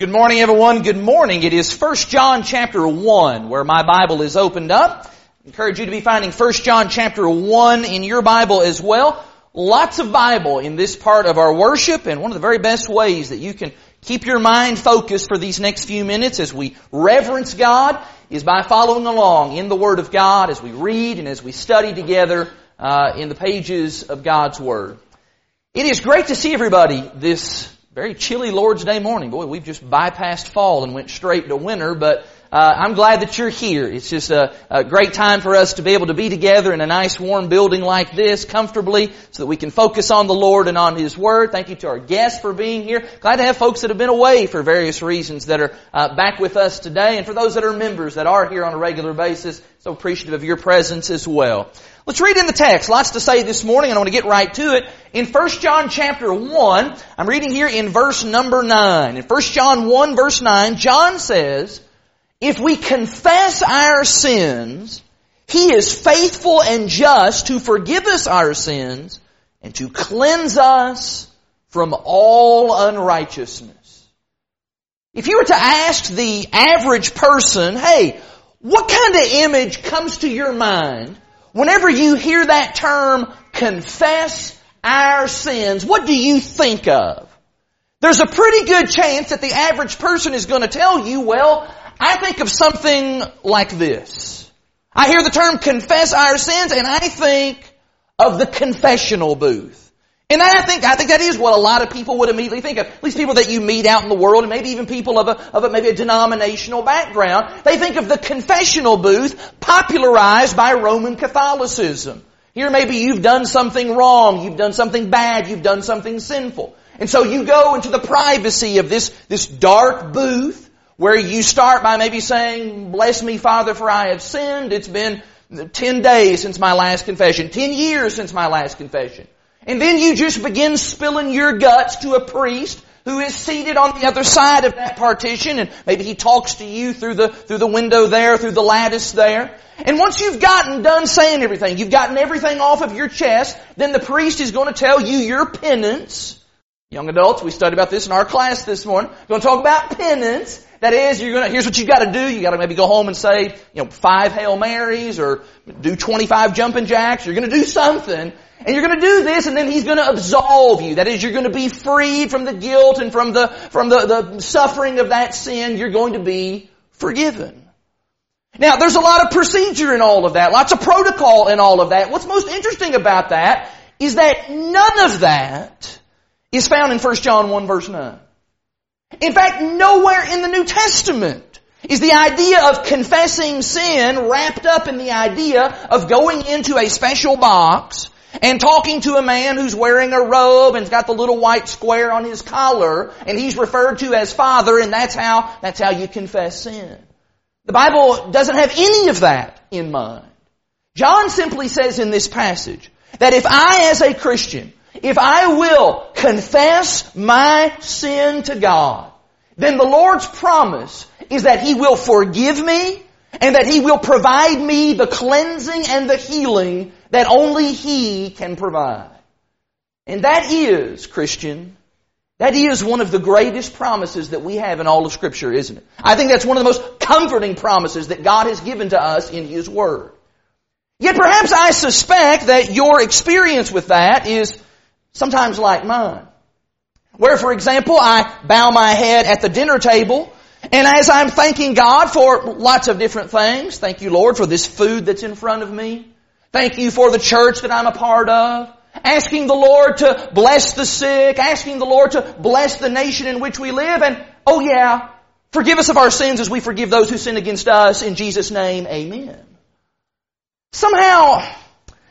Good morning, everyone. Good morning. It is 1 John chapter 1 where my Bible is opened up. I encourage you to be finding 1 John chapter 1 in your Bible as well. Lots of Bible in this part of our worship and one of the very best ways that you can keep your mind focused for these next few minutes as we reverence God is by following along in the Word of God as we read and as we study together uh, in the pages of God's Word. It is great to see everybody this very chilly Lord's Day morning. Boy, we've just bypassed fall and went straight to winter, but uh, I'm glad that you're here. It's just a, a, great time for us to be able to be together in a nice warm building like this comfortably so that we can focus on the Lord and on His Word. Thank you to our guests for being here. Glad to have folks that have been away for various reasons that are uh, back with us today and for those that are members that are here on a regular basis. So appreciative of your presence as well. Let's read in the text. Lots to say this morning and I want to get right to it. In 1 John chapter 1, I'm reading here in verse number 9. In 1 John 1 verse 9, John says, if we confess our sins, He is faithful and just to forgive us our sins and to cleanse us from all unrighteousness. If you were to ask the average person, hey, what kind of image comes to your mind Whenever you hear that term, confess our sins, what do you think of? There's a pretty good chance that the average person is going to tell you, well, I think of something like this. I hear the term confess our sins and I think of the confessional booth. And I think, I think that is what a lot of people would immediately think of. At least people that you meet out in the world and maybe even people of a, of a, maybe a denominational background. They think of the confessional booth popularized by Roman Catholicism. Here maybe you've done something wrong, you've done something bad, you've done something sinful. And so you go into the privacy of this, this dark booth where you start by maybe saying, bless me Father for I have sinned. It's been 10 days since my last confession, 10 years since my last confession. And then you just begin spilling your guts to a priest who is seated on the other side of that partition and maybe he talks to you through the, through the window there, through the lattice there. And once you've gotten done saying everything, you've gotten everything off of your chest, then the priest is going to tell you your penance. Young adults, we studied about this in our class this morning. We're going to talk about penance. That is, you're gonna, here's what you've gotta do. You gotta maybe go home and say, you know, five Hail Marys or do 25 jumping jacks. You're gonna do something and you're going to do this and then He's going to absolve you. That is, you're going to be freed from the guilt and from the, from the, the suffering of that sin. You're going to be forgiven. Now, there's a lot of procedure in all of that, lots of protocol in all of that. What's most interesting about that is that none of that is found in 1 John 1 verse 9. In fact, nowhere in the New Testament is the idea of confessing sin wrapped up in the idea of going into a special box and talking to a man who's wearing a robe and's got the little white square on his collar and he's referred to as father and that's how, that's how you confess sin. The Bible doesn't have any of that in mind. John simply says in this passage that if I as a Christian, if I will confess my sin to God, then the Lord's promise is that He will forgive me and that He will provide me the cleansing and the healing that only He can provide. And that is, Christian, that is one of the greatest promises that we have in all of Scripture, isn't it? I think that's one of the most comforting promises that God has given to us in His Word. Yet perhaps I suspect that your experience with that is sometimes like mine. Where, for example, I bow my head at the dinner table and as I'm thanking God for lots of different things, thank you Lord for this food that's in front of me. Thank you for the church that I'm a part of. Asking the Lord to bless the sick, asking the Lord to bless the nation in which we live, and oh yeah, forgive us of our sins as we forgive those who sin against us. In Jesus' name, amen. Somehow,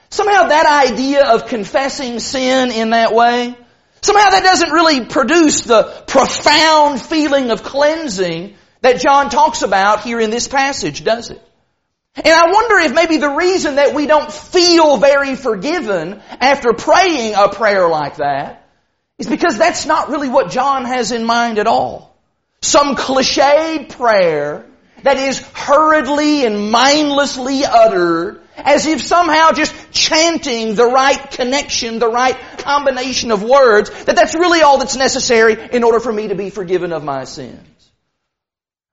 somehow that idea of confessing sin in that way, somehow that doesn't really produce the profound feeling of cleansing that John talks about here in this passage, does it? And I wonder if maybe the reason that we don't feel very forgiven after praying a prayer like that is because that's not really what John has in mind at all. Some cliched prayer that is hurriedly and mindlessly uttered as if somehow just chanting the right connection, the right combination of words, that that's really all that's necessary in order for me to be forgiven of my sins.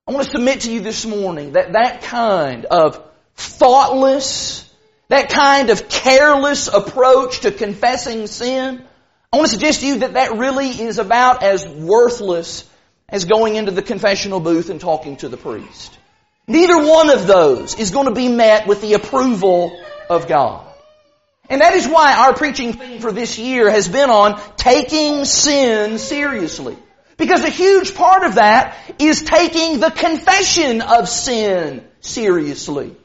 I want to submit to you this morning that that kind of thoughtless, that kind of careless approach to confessing sin, I want to suggest to you that that really is about as worthless as going into the confessional booth and talking to the priest. Neither one of those is going to be met with the approval of God. And that is why our preaching theme for this year has been on taking sin seriously. Because a huge part of that is taking the confession of sin seriously.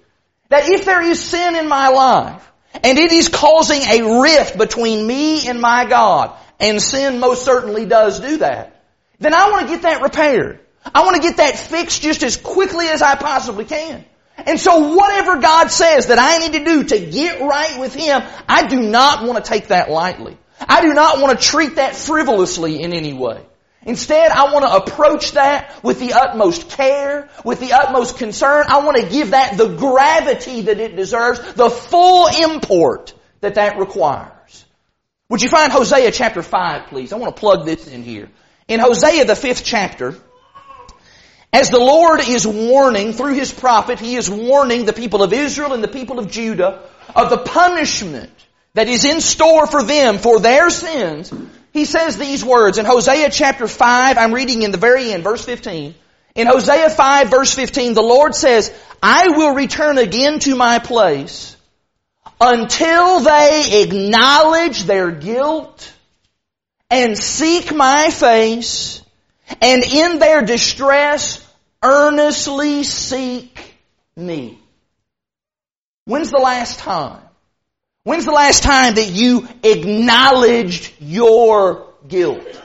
That if there is sin in my life, and it is causing a rift between me and my God, and sin most certainly does do that, then I want to get that repaired. I want to get that fixed just as quickly as I possibly can. And so whatever God says that I need to do to get right with Him, I do not want to take that lightly. I do not want to treat that frivolously in any way. Instead, I want to approach that with the utmost care, with the utmost concern. I want to give that the gravity that it deserves, the full import that that requires. Would you find Hosea chapter 5, please? I want to plug this in here. In Hosea, the fifth chapter, as the Lord is warning through His prophet, He is warning the people of Israel and the people of Judah of the punishment that is in store for them for their sins he says these words in Hosea chapter 5, I'm reading in the very end, verse 15. In Hosea 5 verse 15, the Lord says, I will return again to my place until they acknowledge their guilt and seek my face and in their distress earnestly seek me. When's the last time When's the last time that you acknowledged your guilt?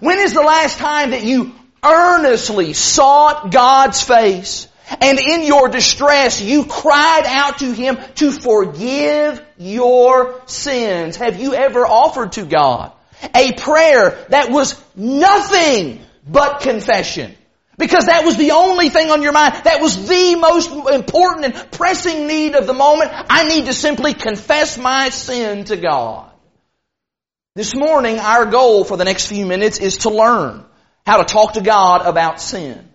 When is the last time that you earnestly sought God's face and in your distress you cried out to Him to forgive your sins? Have you ever offered to God a prayer that was nothing but confession? Because that was the only thing on your mind. That was the most important and pressing need of the moment. I need to simply confess my sin to God. This morning, our goal for the next few minutes is to learn how to talk to God about sin.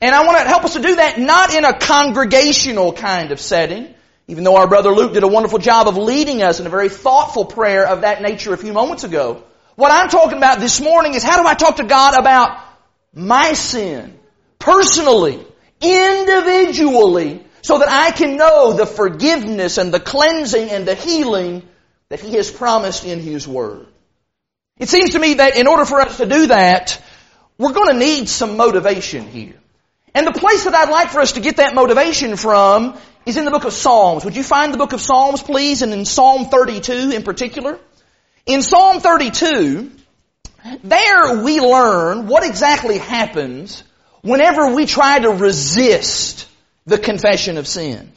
And I want to help us to do that not in a congregational kind of setting, even though our brother Luke did a wonderful job of leading us in a very thoughtful prayer of that nature a few moments ago. What I'm talking about this morning is how do I talk to God about my sin, personally, individually, so that I can know the forgiveness and the cleansing and the healing that He has promised in His Word. It seems to me that in order for us to do that, we're going to need some motivation here. And the place that I'd like for us to get that motivation from is in the book of Psalms. Would you find the book of Psalms, please, and in Psalm 32 in particular? In Psalm 32, there we learn what exactly happens whenever we try to resist the confession of sin.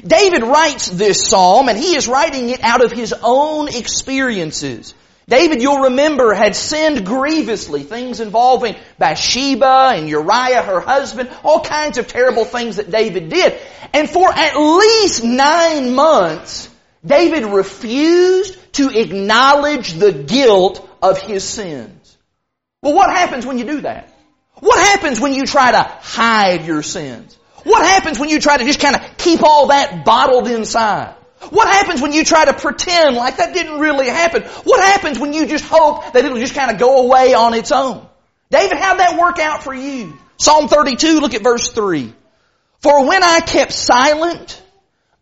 David writes this psalm and he is writing it out of his own experiences. David, you'll remember, had sinned grievously, things involving Bathsheba and Uriah, her husband, all kinds of terrible things that David did. And for at least nine months, David refused to acknowledge the guilt of his sins. Well, what happens when you do that? What happens when you try to hide your sins? What happens when you try to just kind of keep all that bottled inside? What happens when you try to pretend like that didn't really happen? What happens when you just hope that it'll just kind of go away on its own? David, how'd that work out for you? Psalm 32, look at verse 3. For when I kept silent,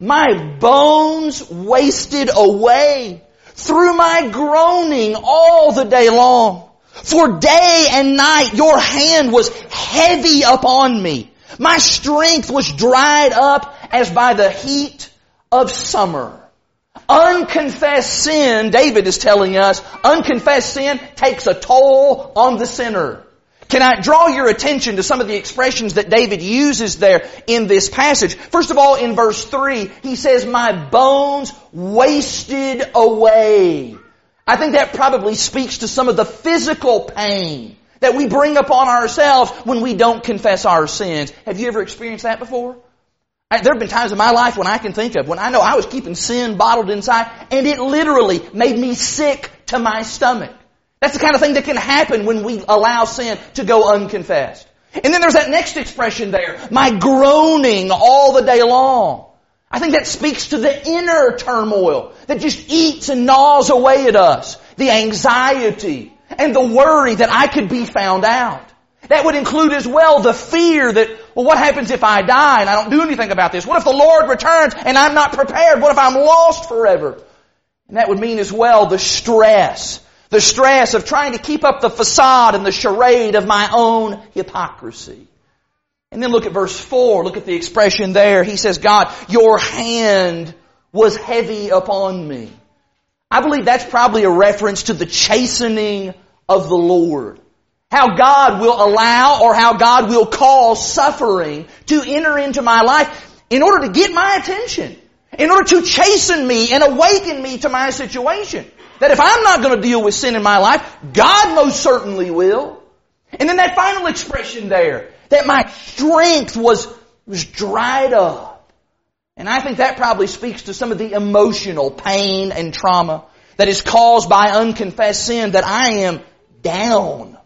my bones wasted away through my groaning all the day long. For day and night your hand was heavy upon me. My strength was dried up as by the heat of summer. Unconfessed sin, David is telling us, unconfessed sin takes a toll on the sinner. Can I draw your attention to some of the expressions that David uses there in this passage? First of all, in verse 3, he says, my bones wasted away. I think that probably speaks to some of the physical pain that we bring upon ourselves when we don't confess our sins. Have you ever experienced that before? There have been times in my life when I can think of when I know I was keeping sin bottled inside and it literally made me sick to my stomach. That's the kind of thing that can happen when we allow sin to go unconfessed. And then there's that next expression there, my groaning all the day long. I think that speaks to the inner turmoil that just eats and gnaws away at us. The anxiety and the worry that I could be found out. That would include as well the fear that, well, what happens if I die and I don't do anything about this? What if the Lord returns and I'm not prepared? What if I'm lost forever? And that would mean as well the stress. The stress of trying to keep up the facade and the charade of my own hypocrisy. And then look at verse 4. Look at the expression there. He says, God, your hand was heavy upon me. I believe that's probably a reference to the chastening of the Lord. How God will allow or how God will cause suffering to enter into my life in order to get my attention. In order to chasten me and awaken me to my situation. That if I'm not going to deal with sin in my life, God most certainly will. And then that final expression there, that my strength was, was dried up. And I think that probably speaks to some of the emotional pain and trauma that is caused by unconfessed sin that I am down.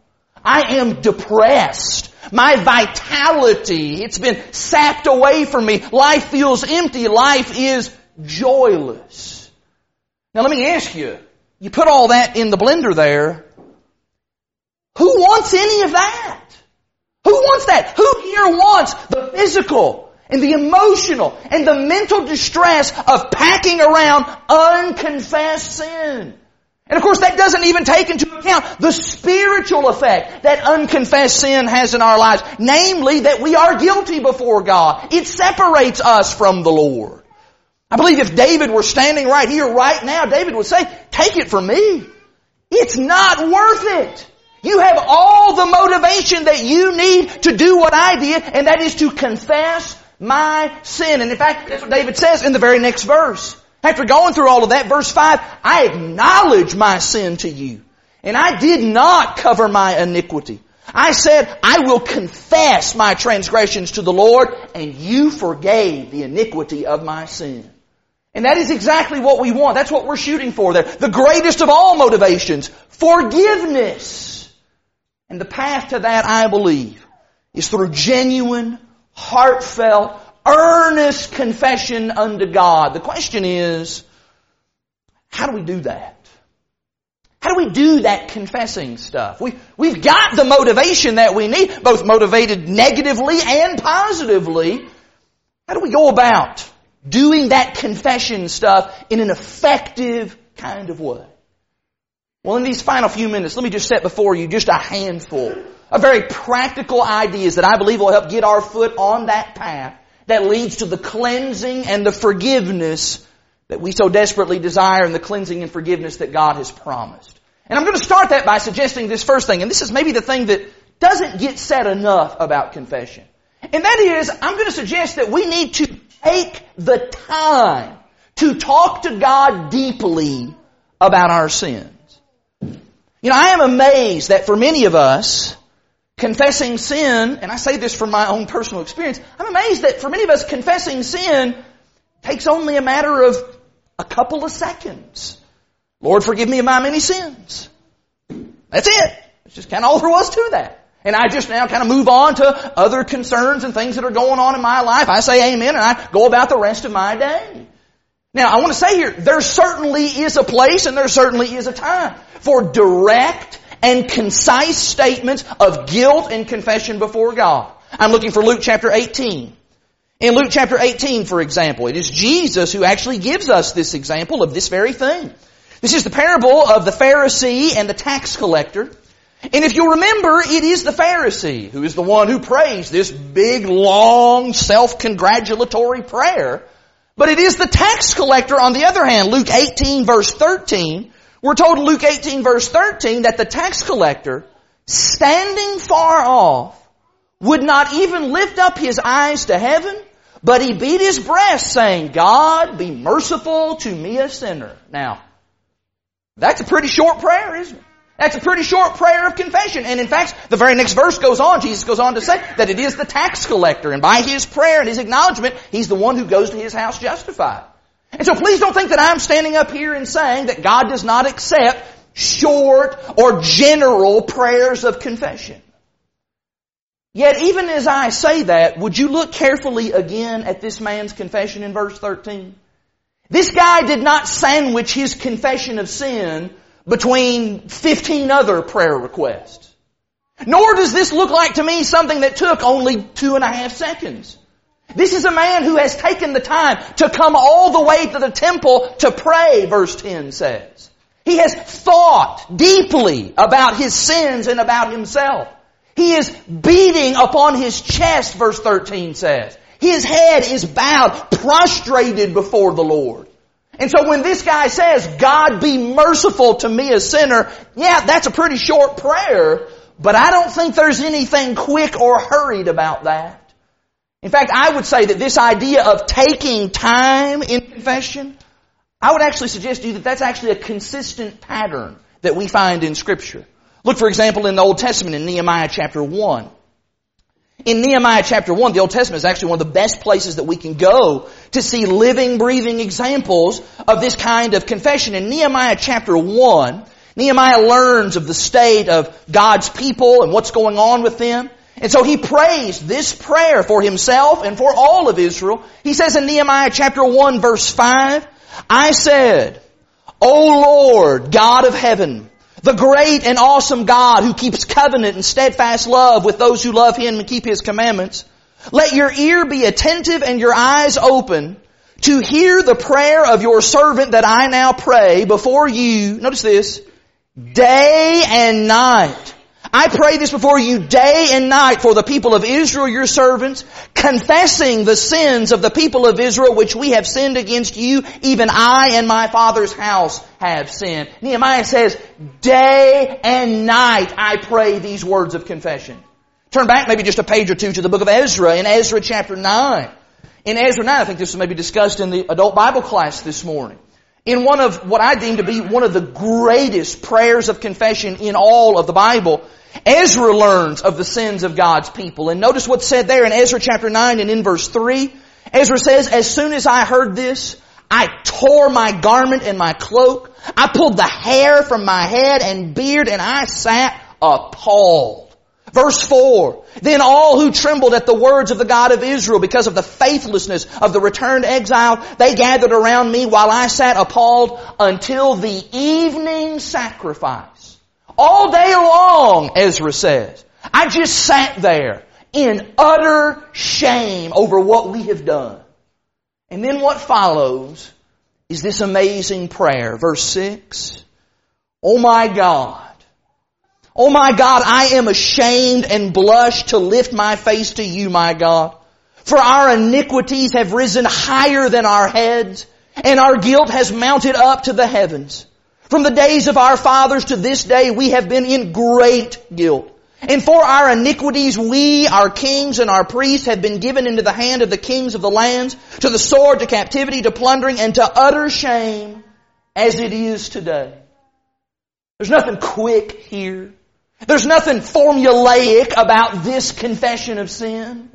I am depressed. My vitality, it's been sapped away from me. Life feels empty. Life is joyless. Now let me ask you, you put all that in the blender there, who wants any of that? Who wants that? Who here wants the physical and the emotional and the mental distress of packing around unconfessed sin? And of course that doesn't even take into account the spiritual effect that unconfessed sin has in our lives. Namely that we are guilty before God. It separates us from the Lord. I believe if David were standing right here, right now, David would say, take it from me. It's not worth it. You have all the motivation that you need to do what I did, and that is to confess my sin. And in fact, that's what David says in the very next verse. After going through all of that, verse 5, I acknowledge my sin to you, and I did not cover my iniquity. I said, I will confess my transgressions to the Lord, and you forgave the iniquity of my sin. And that is exactly what we want. That's what we're shooting for there. The greatest of all motivations, forgiveness. And the path to that, I believe, is through genuine, heartfelt, earnest confession unto God. The question is, how do we do that? How do we do that confessing stuff? We, we've got the motivation that we need, both motivated negatively and positively. How do we go about doing that confession stuff in an effective kind of way? Well, in these final few minutes, let me just set before you just a handful of very practical ideas that I believe will help get our foot on that path that leads to the cleansing and the forgiveness that we so desperately desire and the cleansing and forgiveness that God has promised. And I'm going to start that by suggesting this first thing, and this is maybe the thing that doesn't get said enough about confession. And that is, I'm going to suggest that we need to take the time to talk to God deeply about our sins. You know, I am amazed that for many of us, confessing sin, and I say this from my own personal experience, I'm amazed that for many of us confessing sin takes only a matter of a couple of seconds. Lord, forgive me of my many sins. That's it. It's just kind of all there was to that. And I just now kind of move on to other concerns and things that are going on in my life. I say amen and I go about the rest of my day. Now, I want to say here, there certainly is a place and there certainly is a time for direct and concise statements of guilt and confession before God. I'm looking for Luke chapter 18. In Luke chapter 18, for example, it is Jesus who actually gives us this example of this very thing. This is the parable of the Pharisee and the tax collector. And if you remember, it is the Pharisee who is the one who prays this big, long, self-congratulatory prayer. But it is the tax collector, on the other hand, Luke 18 verse 13, we're told in Luke 18 verse 13 that the tax collector, standing far off, would not even lift up his eyes to heaven, but he beat his breast saying, God be merciful to me a sinner. Now, that's a pretty short prayer, isn't it? That's a pretty short prayer of confession. And in fact, the very next verse goes on, Jesus goes on to say that it is the tax collector, and by his prayer and his acknowledgement, he's the one who goes to his house justified. And so please don't think that I'm standing up here and saying that God does not accept short or general prayers of confession. Yet even as I say that, would you look carefully again at this man's confession in verse 13? This guy did not sandwich his confession of sin between 15 other prayer requests. Nor does this look like to me something that took only two and a half seconds. This is a man who has taken the time to come all the way to the temple to pray, verse 10 says. He has thought deeply about his sins and about himself. He is beating upon his chest, verse 13 says. His head is bowed, prostrated before the Lord. And so when this guy says, God be merciful to me a sinner, yeah, that's a pretty short prayer, but I don't think there's anything quick or hurried about that. In fact, I would say that this idea of taking time in confession, I would actually suggest to you that that's actually a consistent pattern that we find in scripture. Look, for example, in the Old Testament in Nehemiah chapter 1. In Nehemiah chapter 1, the Old Testament is actually one of the best places that we can go to see living, breathing examples of this kind of confession. In Nehemiah chapter 1, Nehemiah learns of the state of God's people and what's going on with them. And so he prays this prayer for himself and for all of Israel. He says in Nehemiah chapter 1 verse 5, I said, O Lord, God of heaven, the great and awesome God who keeps covenant and steadfast love with those who love Him and keep His commandments. Let your ear be attentive and your eyes open to hear the prayer of your servant that I now pray before you, notice this, day and night I pray this before you day and night for the people of Israel, your servants, confessing the sins of the people of Israel which we have sinned against you, even I and my father's house have sinned. Nehemiah says, day and night I pray these words of confession. Turn back maybe just a page or two to the book of Ezra in Ezra chapter 9. In Ezra 9, I think this was maybe discussed in the adult Bible class this morning in one of what I deem to be one of the greatest prayers of confession in all of the Bible, Ezra learns of the sins of God's people. And notice what's said there in Ezra chapter 9 and in verse 3. Ezra says, As soon as I heard this, I tore my garment and my cloak. I pulled the hair from my head and beard and I sat appalled. Verse 4, Then all who trembled at the words of the God of Israel because of the faithlessness of the returned exile, they gathered around me while I sat appalled until the evening sacrifice. All day long, Ezra says. I just sat there in utter shame over what we have done. And then what follows is this amazing prayer. Verse 6. Oh my God. Oh my God, I am ashamed and blush to lift my face to you, my God. For our iniquities have risen higher than our heads, and our guilt has mounted up to the heavens. From the days of our fathers to this day, we have been in great guilt. And for our iniquities, we, our kings and our priests, have been given into the hand of the kings of the lands, to the sword, to captivity, to plundering, and to utter shame, as it is today. There's nothing quick here. There's nothing formulaic about this confession of sin.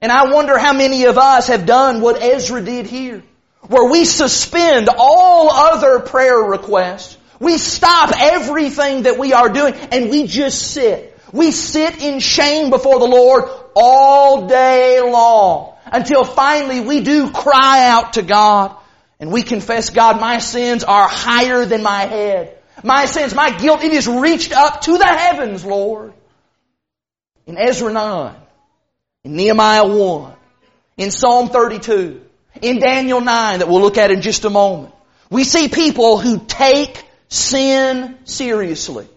And I wonder how many of us have done what Ezra did here where we suspend all other prayer requests. We stop everything that we are doing and we just sit. We sit in shame before the Lord all day long until finally we do cry out to God and we confess, God, my sins are higher than my head. My sins, my guilt, it is reached up to the heavens, Lord. In Ezra 9, in Nehemiah 1, in Psalm 32, in Daniel 9 that we'll look at in just a moment. We see people who take sin seriously.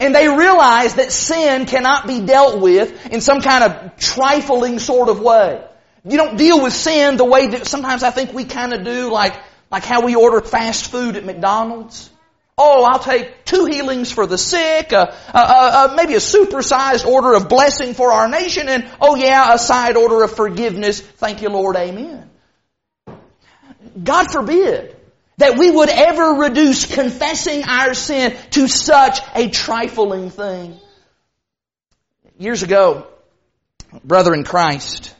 And they realize that sin cannot be dealt with in some kind of trifling sort of way. You don't deal with sin the way that sometimes I think we kind of do, like, like how we order fast food at McDonald's. Oh, I'll take two healings for the sick, uh, uh, uh, maybe a supersized order of blessing for our nation, and oh yeah, a side order of forgiveness. Thank you, Lord. Amen. God forbid that we would ever reduce confessing our sin to such a trifling thing. Years ago, brother in Christ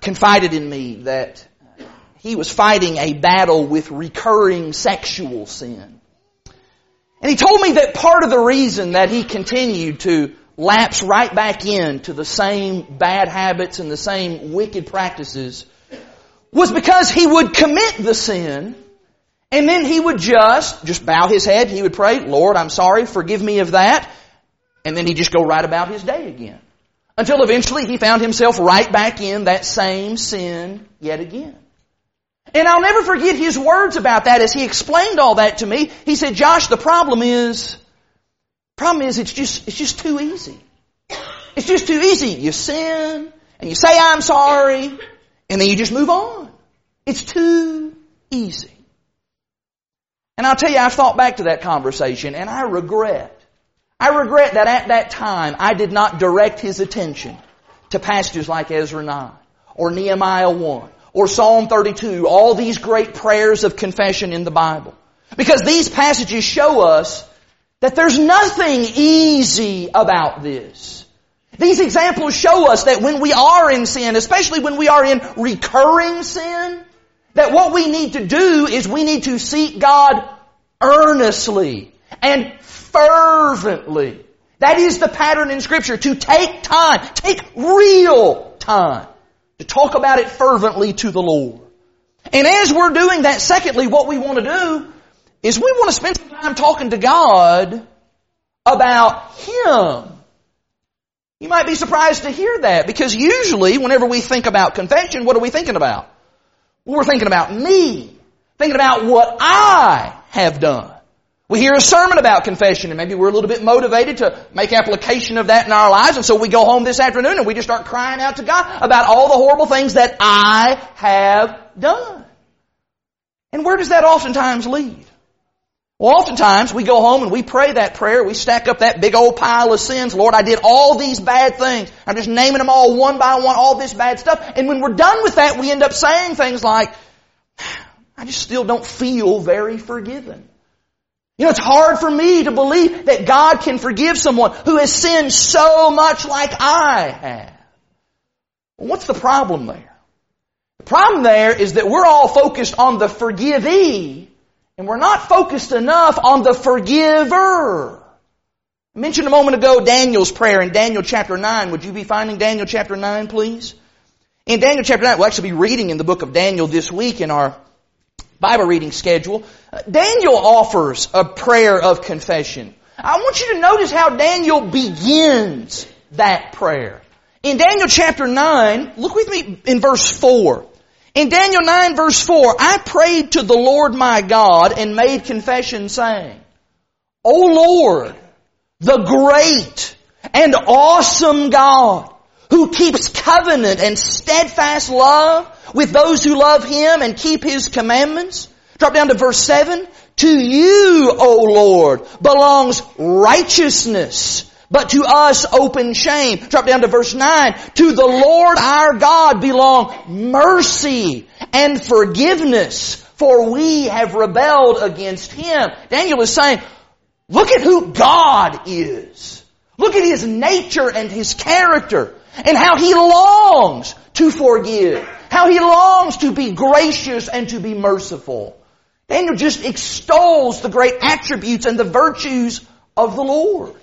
confided in me that he was fighting a battle with recurring sexual sin. And he told me that part of the reason that he continued to lapse right back into the same bad habits and the same wicked practices was because he would commit the sin and then he would just, just bow his head, he would pray, Lord, I'm sorry, forgive me of that. And then he'd just go right about his day again. Until eventually he found himself right back in that same sin yet again. And I'll never forget his words about that as he explained all that to me. He said, Josh, the problem is, problem is it's just, it's just too easy. It's just too easy. You sin, and you say, I'm sorry, and then you just move on. It's too easy. And I'll tell you, I've thought back to that conversation, and I regret, I regret that at that time I did not direct his attention to passages like Ezra 9, or Nehemiah 1, or Psalm 32, all these great prayers of confession in the Bible. Because these passages show us that there's nothing easy about this. These examples show us that when we are in sin, especially when we are in recurring sin, that what we need to do is we need to seek God earnestly and fervently. That is the pattern in scripture, to take time, take real time to talk about it fervently to the Lord. And as we're doing that, secondly, what we want to do is we want to spend some time talking to God about Him. You might be surprised to hear that because usually whenever we think about confession, what are we thinking about? We're thinking about me. Thinking about what I have done. We hear a sermon about confession and maybe we're a little bit motivated to make application of that in our lives and so we go home this afternoon and we just start crying out to God about all the horrible things that I have done. And where does that oftentimes lead? Well, oftentimes we go home and we pray that prayer, we stack up that big old pile of sins. Lord, I did all these bad things. I'm just naming them all one by one, all this bad stuff. And when we're done with that, we end up saying things like, I just still don't feel very forgiven. You know, it's hard for me to believe that God can forgive someone who has sinned so much like I have. Well, what's the problem there? The problem there is that we're all focused on the forgivee and we're not focused enough on the forgiver. I mentioned a moment ago Daniel's prayer in Daniel chapter 9. Would you be finding Daniel chapter 9, please? In Daniel chapter 9, we'll actually be reading in the book of Daniel this week in our Bible reading schedule, uh, Daniel offers a prayer of confession. I want you to notice how Daniel begins that prayer. In Daniel chapter 9, look with me in verse 4. In Daniel 9 verse 4, I prayed to the Lord my God and made confession saying, O Lord, the great and awesome God, who keeps covenant and steadfast love with those who love Him and keep His commandments. Drop down to verse 7. To you, O Lord, belongs righteousness, but to us open shame. Drop down to verse 9. To the Lord our God belong mercy and forgiveness, for we have rebelled against Him. Daniel is saying, look at who God is. Look at His nature and His character and how He longs to forgive, how He longs to be gracious and to be merciful. Daniel just extols the great attributes and the virtues of the Lord.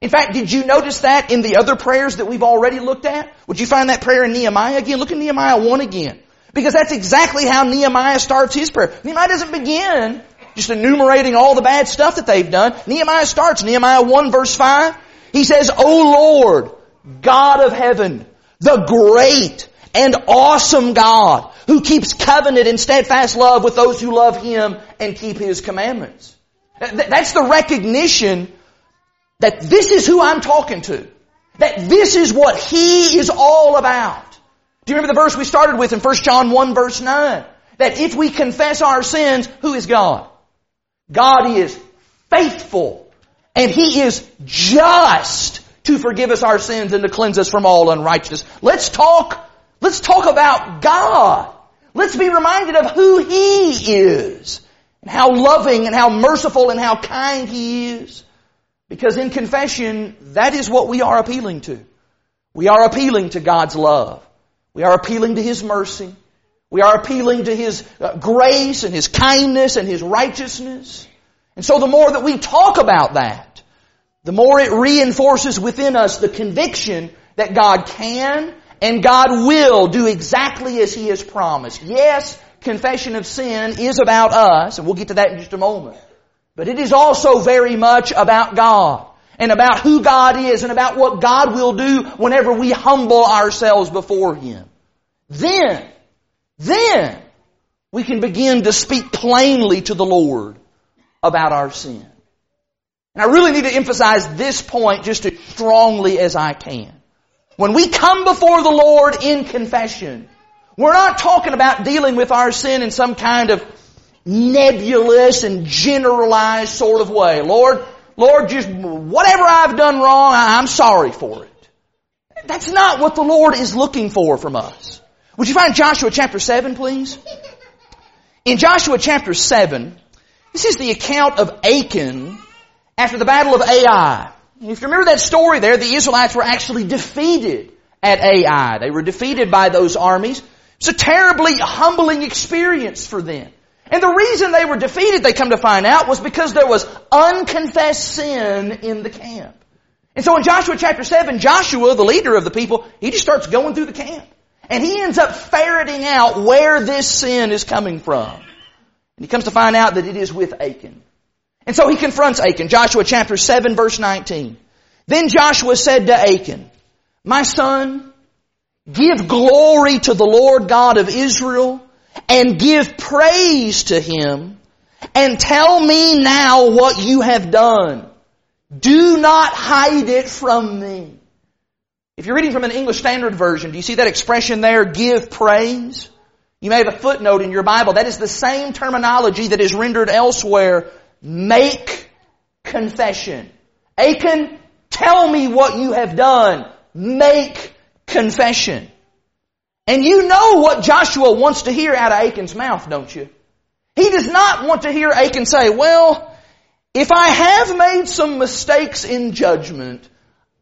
In fact, did you notice that in the other prayers that we've already looked at? Would you find that prayer in Nehemiah again? Look at Nehemiah 1 again. Because that's exactly how Nehemiah starts his prayer. Nehemiah doesn't begin just enumerating all the bad stuff that they've done. Nehemiah starts, Nehemiah 1 verse 5. He says, O Lord, God of heaven, the great and awesome God who keeps covenant and steadfast love with those who love Him and keep His commandments. That's the recognition that this is who I'm talking to. That this is what He is all about. Do you remember the verse we started with in 1 John 1 verse 9? That if we confess our sins, who is God? God is faithful and He is just to forgive us our sins and to cleanse us from all unrighteousness. Let's talk, let's talk about God. Let's be reminded of who He is and how loving and how merciful and how kind He is. Because in confession, that is what we are appealing to. We are appealing to God's love. We are appealing to His mercy. We are appealing to His uh, grace and His kindness and His righteousness. And so the more that we talk about that, the more it reinforces within us the conviction that God can and God will do exactly as He has promised. Yes, confession of sin is about us, and we'll get to that in just a moment. But it is also very much about God and about who God is and about what God will do whenever we humble ourselves before Him. Then, then, we can begin to speak plainly to the Lord about our sin. And I really need to emphasize this point just as strongly as I can. When we come before the Lord in confession, we're not talking about dealing with our sin in some kind of nebulous and generalized sort of way. Lord, Lord, just whatever I've done wrong, I'm sorry for it. That's not what the Lord is looking for from us. Would you find Joshua chapter 7, please? In Joshua chapter 7, this is the account of Achan after the battle of Ai. If you remember that story there, the Israelites were actually defeated at Ai. They were defeated by those armies. It's a terribly humbling experience for them. And the reason they were defeated, they come to find out, was because there was unconfessed sin in the camp. And so in Joshua chapter 7, Joshua, the leader of the people, he just starts going through the camp. And he ends up ferreting out where this sin is coming from. And he comes to find out that it is with Achan. And so he confronts Achan. Joshua chapter 7 verse 19. Then Joshua said to Achan, My son, give glory to the Lord God of Israel and give praise to him and tell me now what you have done. Do not hide it from me. If you're reading from an English Standard Version, do you see that expression there, give praise? You may have a footnote in your Bible. That is the same terminology that is rendered elsewhere, make confession. Achan, tell me what you have done. Make confession. And you know what Joshua wants to hear out of Achan's mouth, don't you? He does not want to hear Achan say, well, if I have made some mistakes in judgment,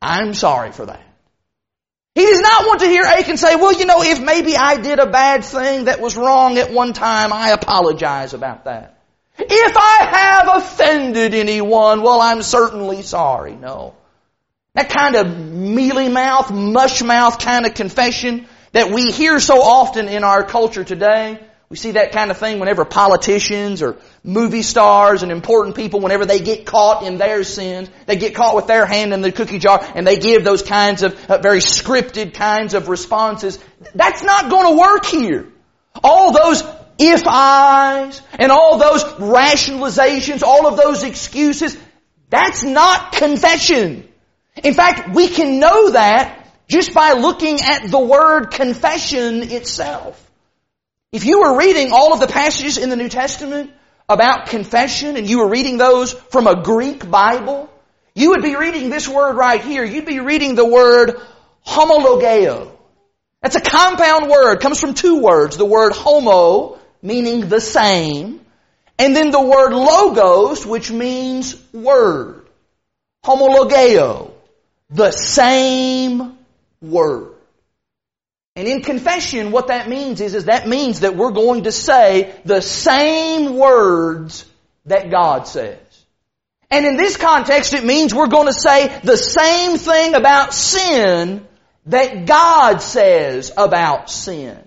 I'm sorry for that. He does not want to hear Achan say, well, you know, if maybe I did a bad thing that was wrong at one time, I apologize about that. If I have offended anyone, well, I'm certainly sorry. No. That kind of mealy mouth, mush mouth kind of confession that we hear so often in our culture today. We see that kind of thing whenever politicians or movie stars and important people, whenever they get caught in their sins, they get caught with their hand in the cookie jar and they give those kinds of uh, very scripted kinds of responses. That's not going to work here. All those if I's and all those rationalizations, all of those excuses, that's not confession. In fact, we can know that just by looking at the word confession itself. If you were reading all of the passages in the New Testament about confession and you were reading those from a Greek Bible, you would be reading this word right here. You'd be reading the word homologeo. That's a compound word. Comes from two words. The word homo, meaning the same, and then the word logos, which means word. Homologeo. The same word. And in confession, what that means is, is that means that we're going to say the same words that God says. And in this context, it means we're going to say the same thing about sin that God says about sin.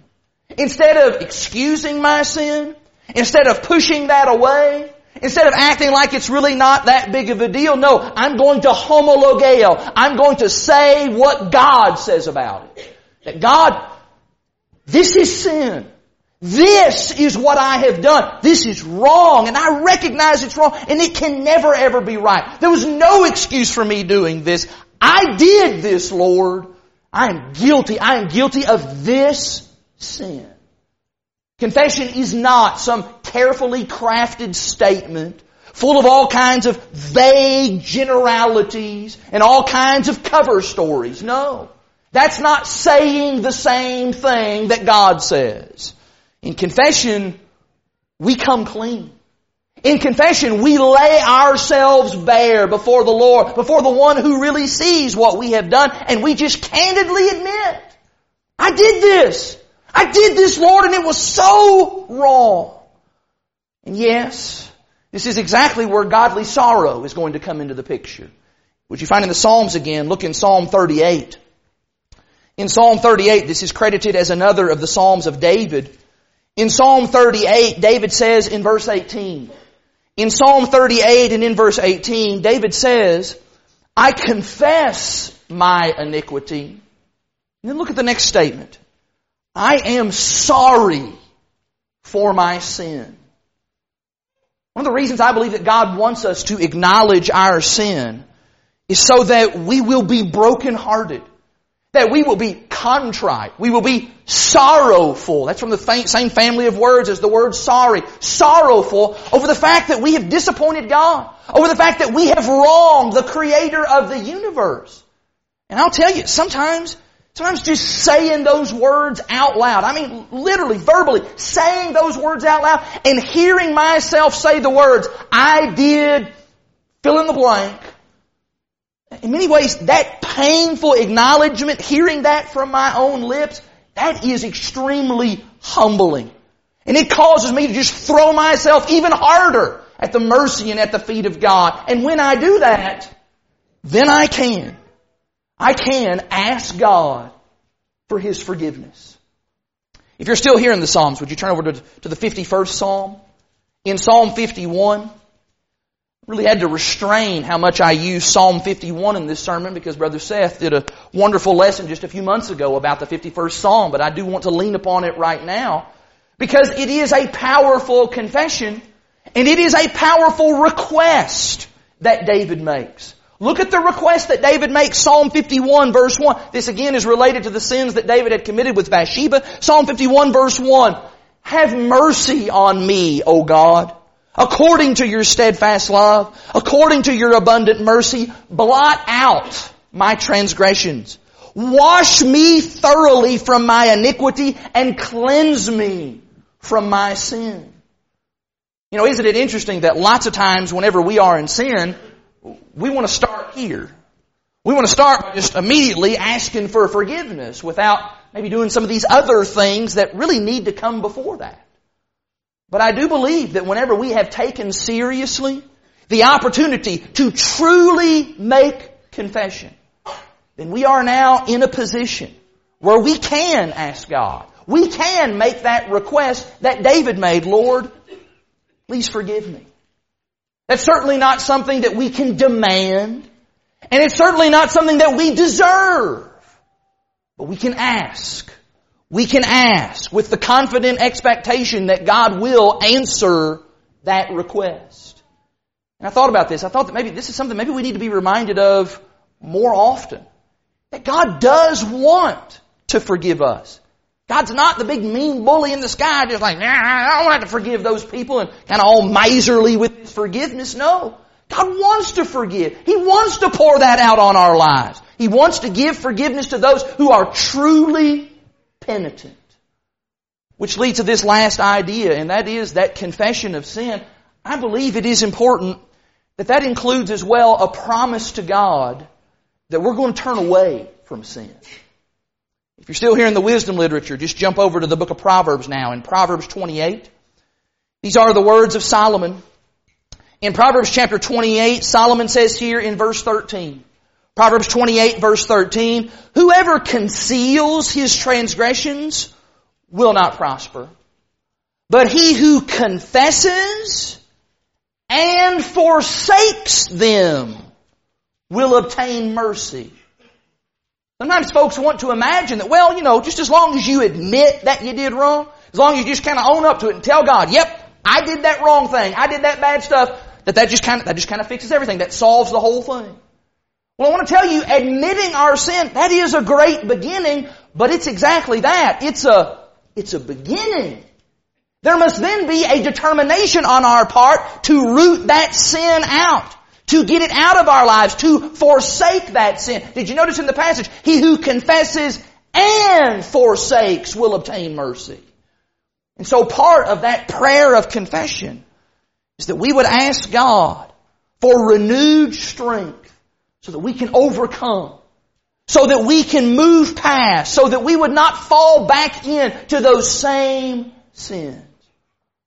Instead of excusing my sin, instead of pushing that away, Instead of acting like it's really not that big of a deal, no, I'm going to homologeo. I'm going to say what God says about it. That God, this is sin. This is what I have done. This is wrong and I recognize it's wrong and it can never ever be right. There was no excuse for me doing this. I did this, Lord. I am guilty. I am guilty of this sin. Confession is not some carefully crafted statement full of all kinds of vague generalities and all kinds of cover stories. No. That's not saying the same thing that God says. In confession, we come clean. In confession, we lay ourselves bare before the Lord, before the one who really sees what we have done, and we just candidly admit, I did this. I did this, Lord, and it was so wrong. And yes, this is exactly where godly sorrow is going to come into the picture. Would you find in the Psalms again? Look in Psalm 38. In Psalm 38, this is credited as another of the Psalms of David. In Psalm 38, David says in verse 18, in Psalm 38 and in verse 18, David says, I confess my iniquity. And then look at the next statement. I am sorry for my sin. One of the reasons I believe that God wants us to acknowledge our sin is so that we will be brokenhearted. That we will be contrite. We will be sorrowful. That's from the same family of words as the word sorry. Sorrowful over the fact that we have disappointed God. Over the fact that we have wronged the creator of the universe. And I'll tell you, sometimes Sometimes just saying those words out loud. I mean, literally, verbally, saying those words out loud and hearing myself say the words, I did fill in the blank. In many ways, that painful acknowledgement, hearing that from my own lips, that is extremely humbling. And it causes me to just throw myself even harder at the mercy and at the feet of God. And when I do that, then I can I can ask God for His forgiveness. If you're still here in the Psalms, would you turn over to, to the 51st Psalm? In Psalm 51, really had to restrain how much I use Psalm 51 in this sermon because Brother Seth did a wonderful lesson just a few months ago about the 51st Psalm, but I do want to lean upon it right now because it is a powerful confession and it is a powerful request that David makes. Look at the request that David makes, Psalm 51 verse 1. This again is related to the sins that David had committed with Bathsheba. Psalm 51 verse 1. Have mercy on me, O God, according to your steadfast love, according to your abundant mercy, blot out my transgressions. Wash me thoroughly from my iniquity and cleanse me from my sin. You know, isn't it interesting that lots of times whenever we are in sin, we want to start here. We want to start by just immediately asking for forgiveness without maybe doing some of these other things that really need to come before that. But I do believe that whenever we have taken seriously the opportunity to truly make confession, then we are now in a position where we can ask God. We can make that request that David made, Lord, please forgive me. That's certainly not something that we can demand. And it's certainly not something that we deserve. But we can ask. We can ask with the confident expectation that God will answer that request. And I thought about this. I thought that maybe this is something maybe we need to be reminded of more often. That God does want to forgive us. God's not the big mean bully in the sky just like, nah, I don't have to forgive those people and kind of all miserly with his forgiveness. No. God wants to forgive. He wants to pour that out on our lives. He wants to give forgiveness to those who are truly penitent. Which leads to this last idea, and that is that confession of sin. I believe it is important that that includes as well a promise to God that we're going to turn away from sin. If you're still here in the wisdom literature, just jump over to the book of Proverbs now in Proverbs 28. These are the words of Solomon. In Proverbs chapter 28, Solomon says here in verse 13, Proverbs 28 verse 13, whoever conceals his transgressions will not prosper. But he who confesses and forsakes them will obtain mercy. Sometimes folks want to imagine that, well, you know, just as long as you admit that you did wrong, as long as you just kind of own up to it and tell God, yep, I did that wrong thing, I did that bad stuff, that that just kind of, that just kind of fixes everything. That solves the whole thing. Well, I want to tell you, admitting our sin, that is a great beginning, but it's exactly that. It's a, it's a beginning. There must then be a determination on our part to root that sin out to get it out of our lives, to forsake that sin. Did you notice in the passage, he who confesses and forsakes will obtain mercy. And so part of that prayer of confession is that we would ask God for renewed strength so that we can overcome, so that we can move past, so that we would not fall back into those same sins.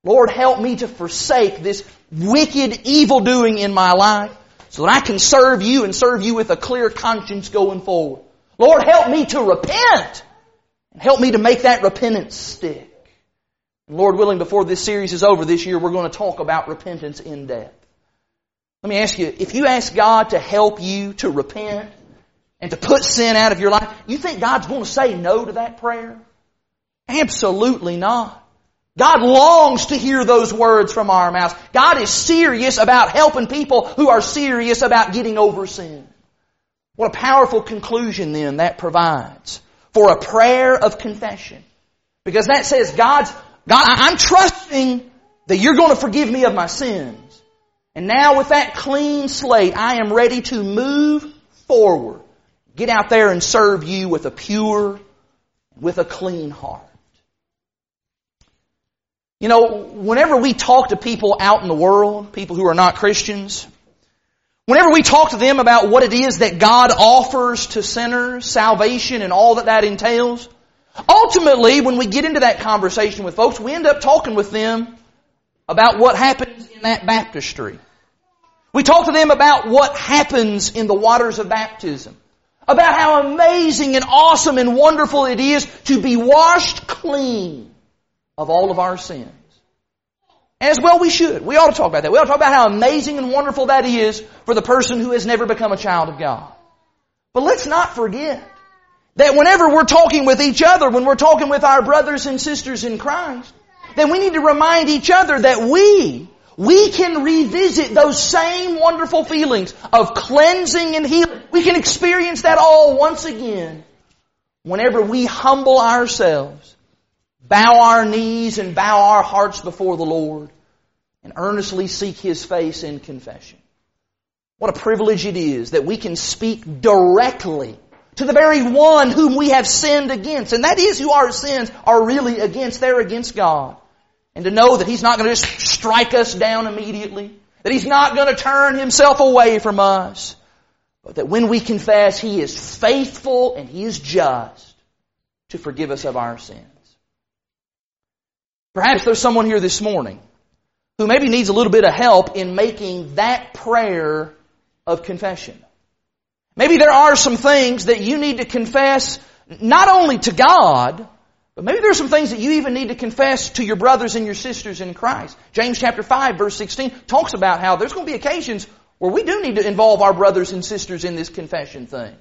Lord, help me to forsake this wicked evil doing in my life so that I can serve you and serve you with a clear conscience going forward. Lord, help me to repent. And help me to make that repentance stick. Lord willing, before this series is over this year, we're going to talk about repentance in depth. Let me ask you, if you ask God to help you to repent and to put sin out of your life, you think God's going to say no to that prayer? Absolutely not. God longs to hear those words from our mouths. God is serious about helping people who are serious about getting over sin. What a powerful conclusion then that provides for a prayer of confession. Because that says God's, God, I'm trusting that you're going to forgive me of my sins. And now with that clean slate, I am ready to move forward. Get out there and serve you with a pure, with a clean heart. You know, whenever we talk to people out in the world, people who are not Christians, whenever we talk to them about what it is that God offers to sinners, salvation and all that that entails, ultimately when we get into that conversation with folks, we end up talking with them about what happens in that baptistry. We talk to them about what happens in the waters of baptism. About how amazing and awesome and wonderful it is to be washed clean of all of our sins. As well we should. We ought to talk about that. We ought to talk about how amazing and wonderful that is for the person who has never become a child of God. But let's not forget that whenever we're talking with each other, when we're talking with our brothers and sisters in Christ, then we need to remind each other that we, we can revisit those same wonderful feelings of cleansing and healing. We can experience that all once again whenever we humble ourselves bow our knees and bow our hearts before the Lord and earnestly seek His face in confession. What a privilege it is that we can speak directly to the very one whom we have sinned against. And that is who our sins are really against. They're against God. And to know that He's not going to just strike us down immediately. That He's not going to turn Himself away from us. But that when we confess, He is faithful and He is just to forgive us of our sins. Perhaps there's someone here this morning who maybe needs a little bit of help in making that prayer of confession. Maybe there are some things that you need to confess not only to God, but maybe there are some things that you even need to confess to your brothers and your sisters in Christ. James chapter 5 verse 16 talks about how there's going to be occasions where we do need to involve our brothers and sisters in this confession thing.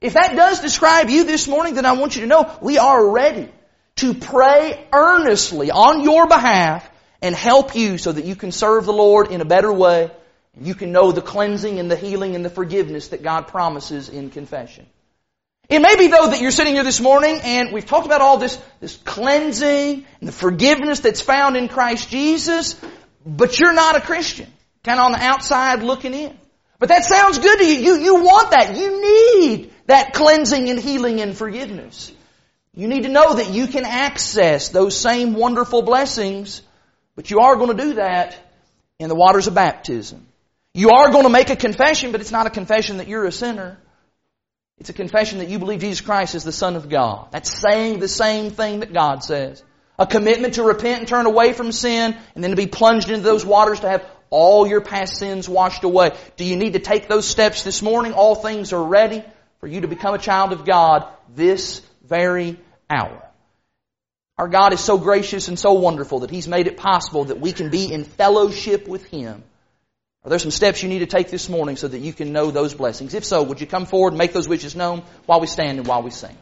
If that does describe you this morning, then I want you to know we are ready to pray earnestly on your behalf and help you so that you can serve the Lord in a better way. You can know the cleansing and the healing and the forgiveness that God promises in confession. It may be though that you're sitting here this morning and we've talked about all this, this cleansing and the forgiveness that's found in Christ Jesus, but you're not a Christian. Kind of on the outside looking in. But that sounds good to you. You, you want that. You need that cleansing and healing and forgiveness. You need to know that you can access those same wonderful blessings, but you are going to do that in the waters of baptism. You are going to make a confession, but it's not a confession that you're a sinner. It's a confession that you believe Jesus Christ is the Son of God. That's saying the same thing that God says. A commitment to repent and turn away from sin, and then to be plunged into those waters to have all your past sins washed away. Do you need to take those steps this morning? All things are ready for you to become a child of God this very hour. Our God is so gracious and so wonderful that He's made it possible that we can be in fellowship with Him. Are there some steps you need to take this morning so that you can know those blessings? If so, would you come forward and make those wishes known while we stand and while we sing?